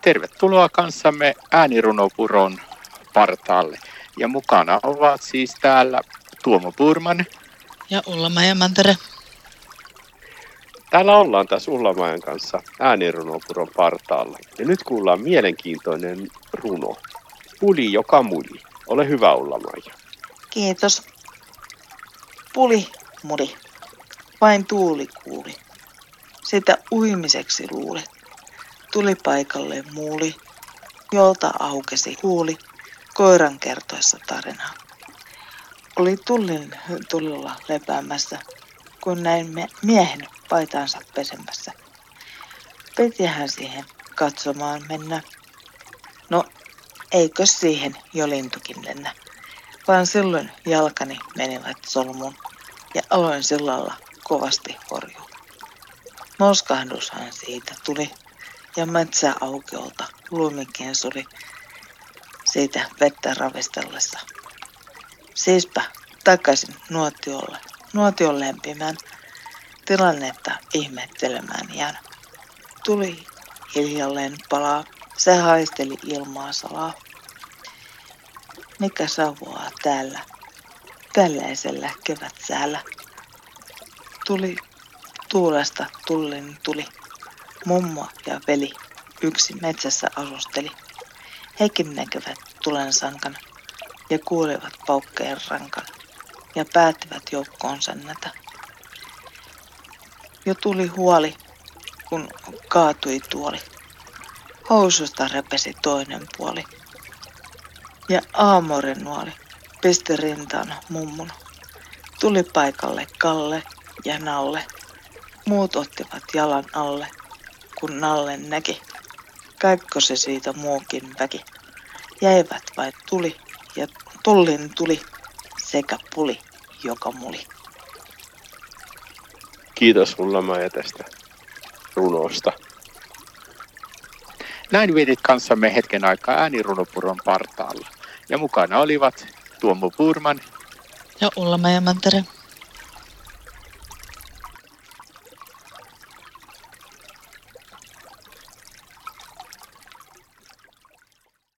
Tervetuloa kanssamme äänirunopuron partaalle. Ja mukana ovat siis täällä Tuomo Purman. Ja Ulla-Maija Mantere. Täällä ollaan taas Ullamajan kanssa äänirunopuron partaalla. Ja nyt kuullaan mielenkiintoinen runo. Puli joka muli. Ole hyvä Ullamaja. Kiitos. Puli muli. Vain tuuli kuuli. Sitä uimiseksi luuli. Tuli paikalle muuli, jolta aukesi huuli koiran kertoessa tarinaa. Oli tullin tulilla lepäämässä, kun näin miehen paitaansa pesemässä. Pitihän siihen katsomaan mennä. No, eikö siihen jo lintukin lennä? Vaan silloin jalkani menivät solmuun ja aloin sillalla kovasti horjua. Moskahdushan siitä tuli ja metsäaukeolta lumikin suli siitä vettä ravistellessa. Siispä takaisin nuotiolle, nuotion lempimään tilannetta ihmettelemään jään. Tuli hiljalleen palaa, se haisteli ilmaa salaa. Mikä savuaa täällä, tällaisella kevätsäällä? Tuli tuulesta tullin tuli. Mummo ja veli yksi metsässä asusteli. Hekin näkevät tulen sankan ja kuulevat paukkeen rankan ja päättivät joukkoon sennätä. Jo tuli huoli, kun kaatui tuoli. Housusta repesi toinen puoli. Ja aamoren nuoli pisti rintaan mummun. Tuli paikalle Kalle ja Nalle. Muut ottivat jalan alle, kun Nalle näki. Kaikko se siitä muukin väki. Jäivät vain tuli ja tullin tuli sekä puli, joka muli. Kiitos Ulla-Maija tästä runosta. Näin vietit kanssamme hetken aikaa äänirunopuron partaalla. Ja mukana olivat Tuomo Purman ja Ulla-Maija Mantere.